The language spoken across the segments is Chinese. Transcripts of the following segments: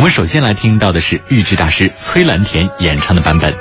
我们首先来听到的是豫剧大师崔兰田演唱的版本。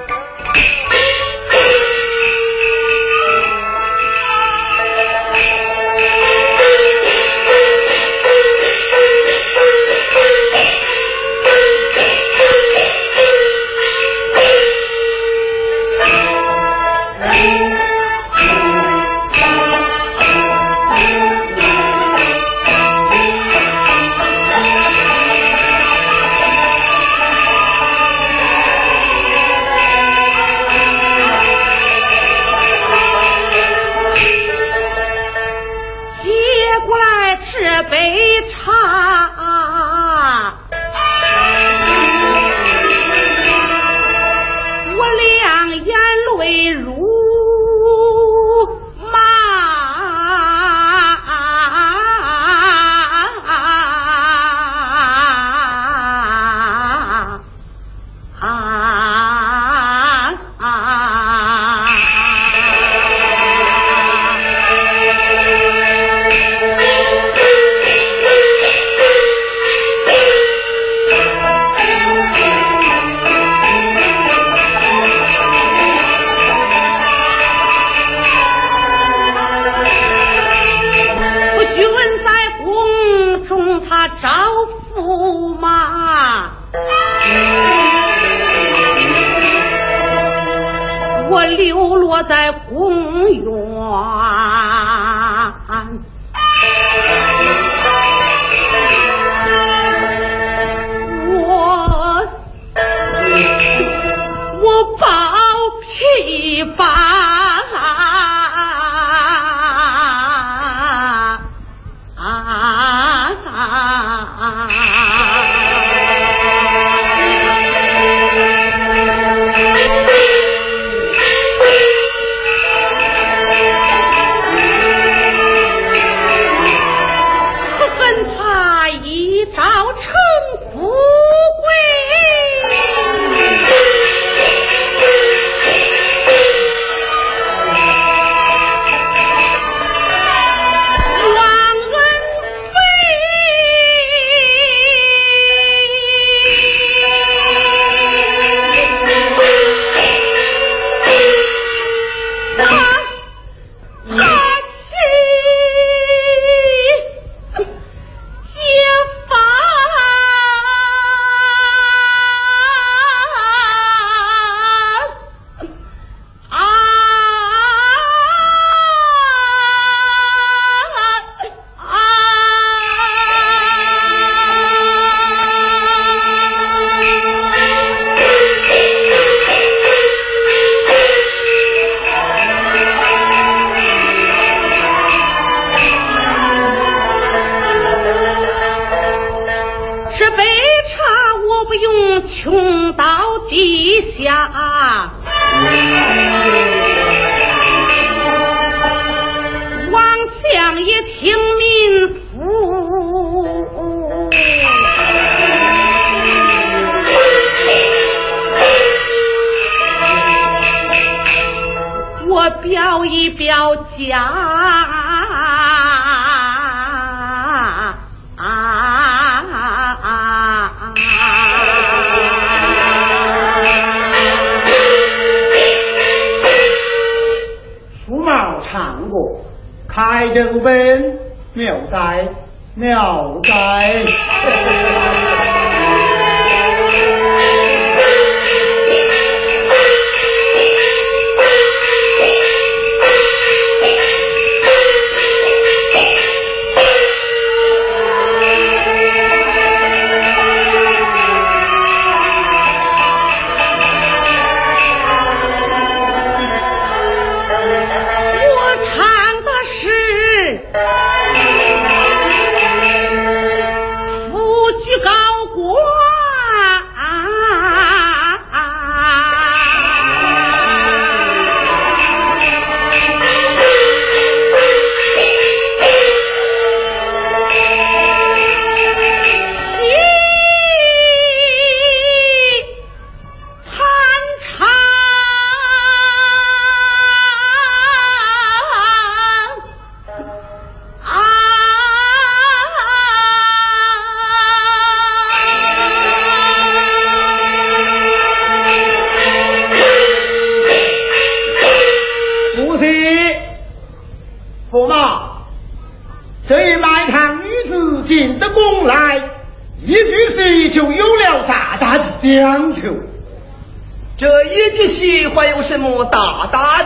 把。表一表家。唱过，开征奔，妙哉，妙哉。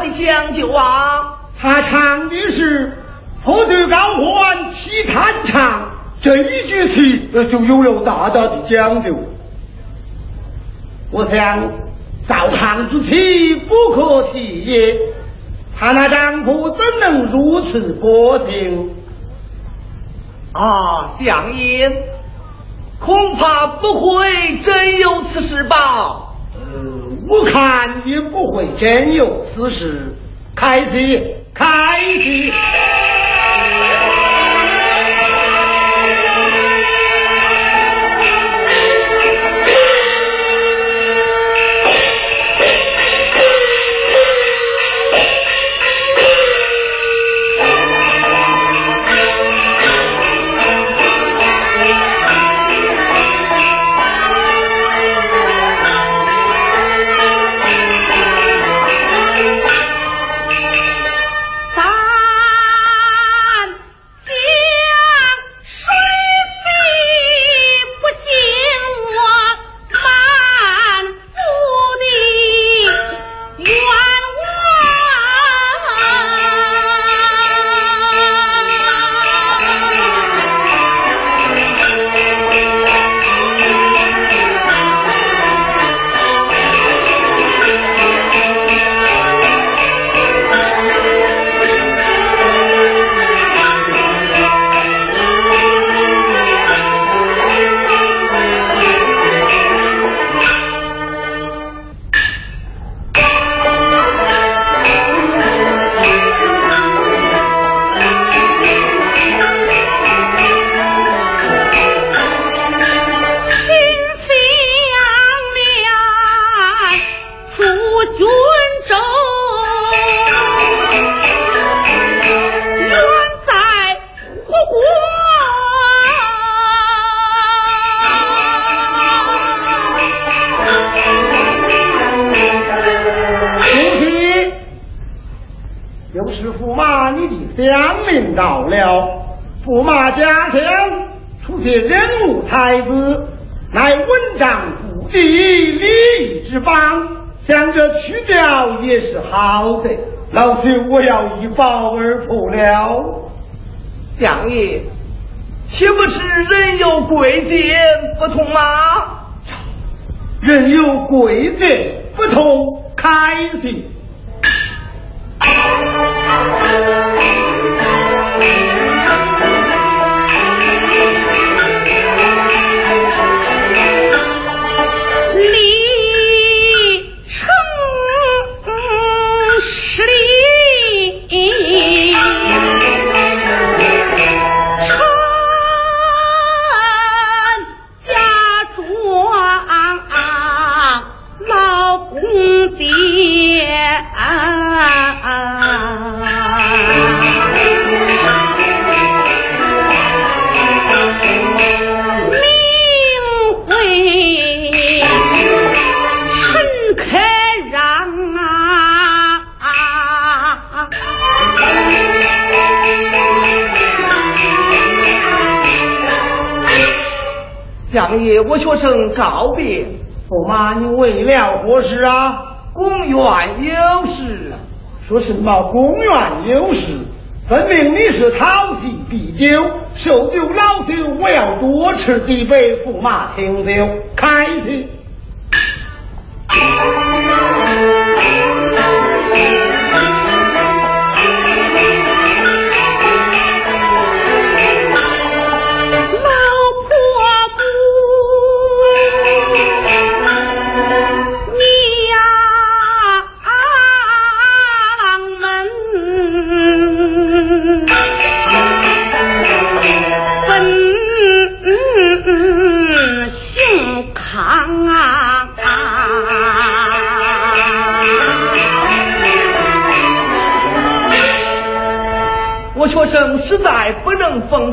的讲究啊？他唱的是破醉高欢喜弹唱，这一句戏就有了大大的讲究。我想赵胖之妻不可弃也，他那丈夫怎能如此薄情？啊，相爷，恐怕不会真有此事吧？嗯，我看也不会真有此事。开戏，开孩子乃文章故地礼仪之邦，想着去掉也是好的。老子，我要一饱而破了。相爷，岂不是人有贵贱不同吗？人有贵贱不同，开心。相爷，我学生告别。驸马，你为了何事啊？公园有事。说什么公园有事？分明你是讨戏必酒，受酒老朽，我要多吃几杯驸马清酒，开心。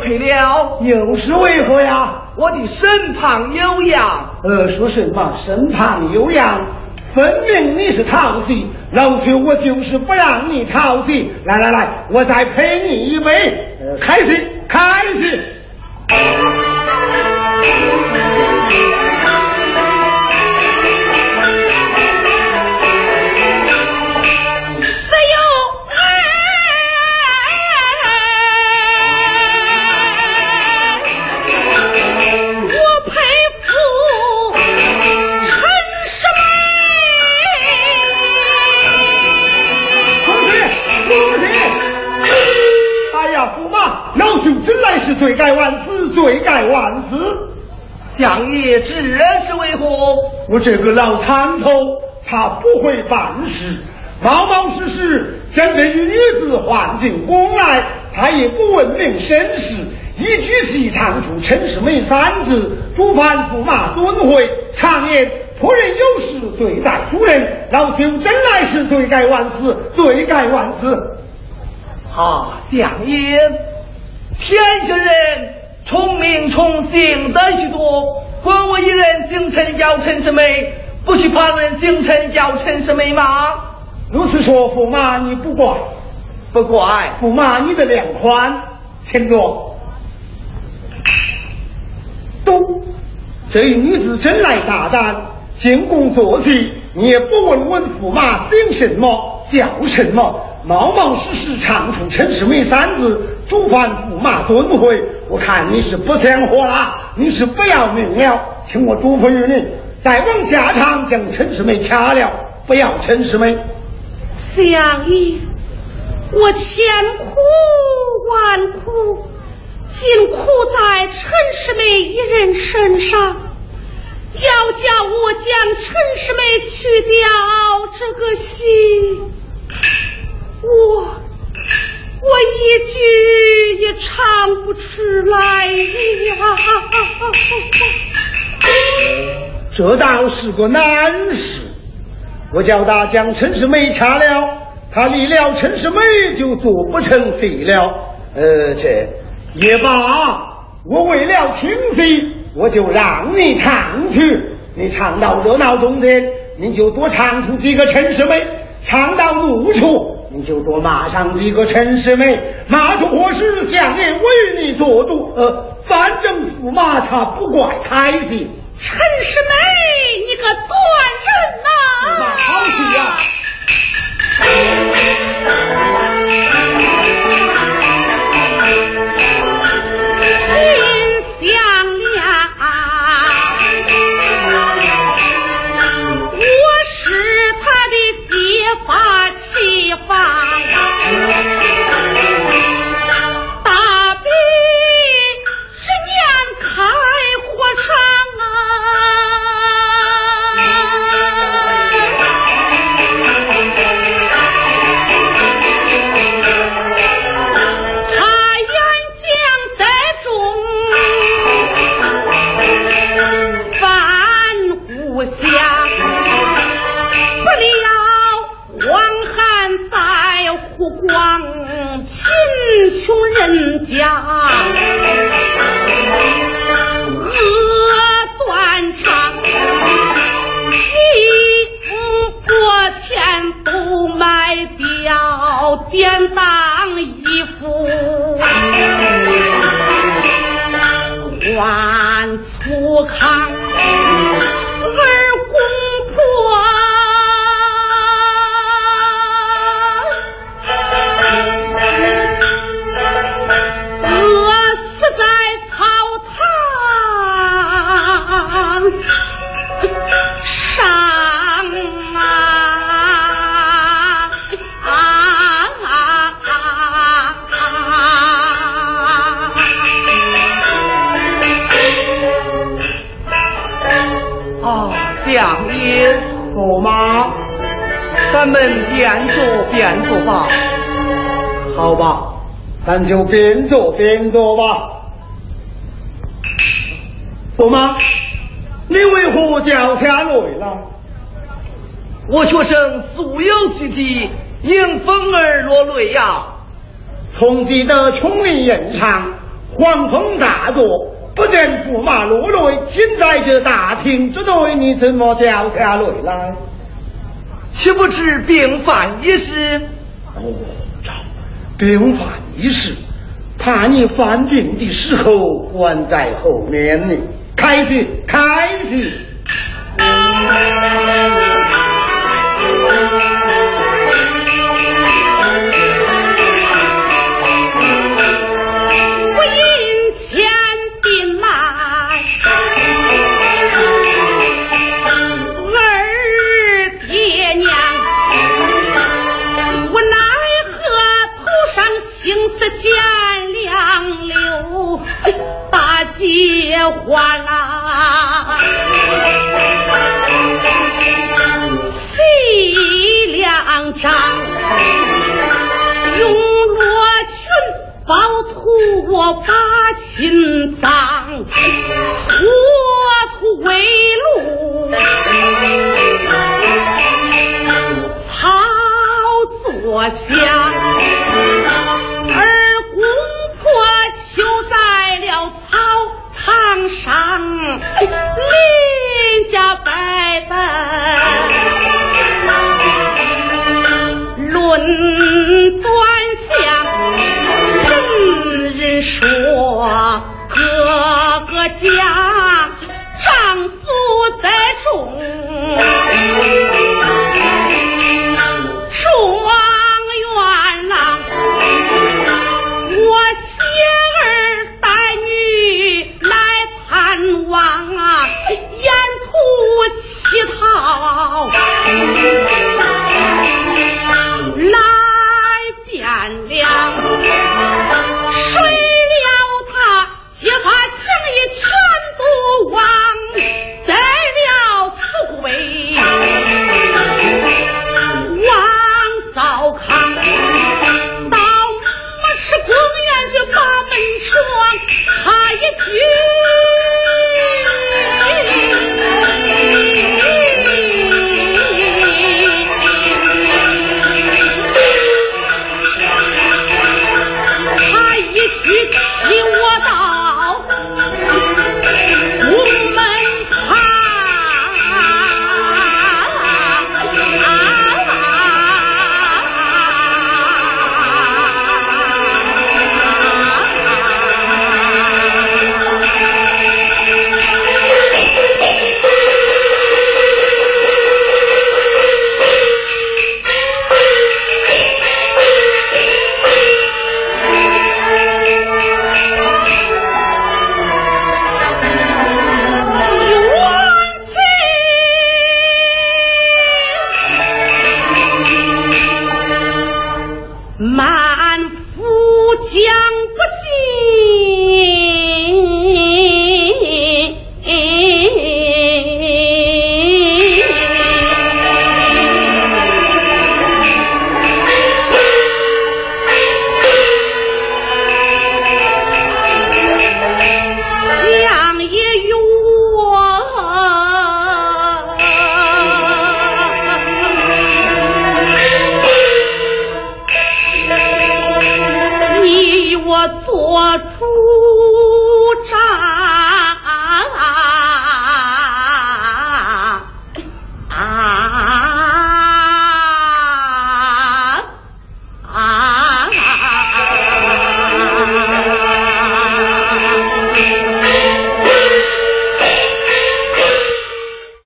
能奉陪了，又是为何呀？我的身旁有羊。呃，说什么身旁有羊？分明你是讨喜，老朽我就是不让你讨喜。来来来，我再陪你一杯，开心开心。罪该万死。相爷这是为何？我这个老参头，他不会办事，冒冒失失将这女子唤进宫来，他也不问明身世，一句戏唱出陈世美三字，主犯驸马尊讳。常言仆人有时罪在夫人，老朽真来是罪该万死，罪该万死。啊，相爷。天下人聪明聪醒的许多，管我一人京城叫陈世美，不许旁人京城叫陈世美吗？如此说，驸马你不怪，不怪。驸马你的量宽，请坐。都，这女子真来大胆，进宫坐骑，你也不问问驸马姓什么，叫什么，冒冒失失唱出陈世美三字。主犯驸马尊回，我看你是不想活了，你是不要命了，请我嘱咐于你，再往下场将陈世美掐了，不要陈世美。相爷，我千苦万苦，尽苦在陈世美一人身上，要叫我将陈世美去掉这个心，我。我一句也唱不出来呀！这倒是个难事。我叫他将陈世美掐了，他离了陈世美就做不成戏了。呃，这也罢。我为了听戏，我就让你唱去。你唱到热闹中间，你就多唱出几个陈世美；唱到怒处。你就多骂上几个陈世美，骂出祸事，相爷为你做主。呃，反正驸马他不怪开心。陈世美，你个断人呐！好戏呀！边做边做吧，好吧，咱就边做边做吧。驸马，你为何掉下泪了？我学生素有习题，迎风而落泪呀。从记得琼林宴上，黄风大作，不见驸马落泪，仅在这大厅之内，你怎么掉下泪来？岂不知病犯一事？哦，病犯一事，怕你犯病的时候关在后面呢。开始，开始。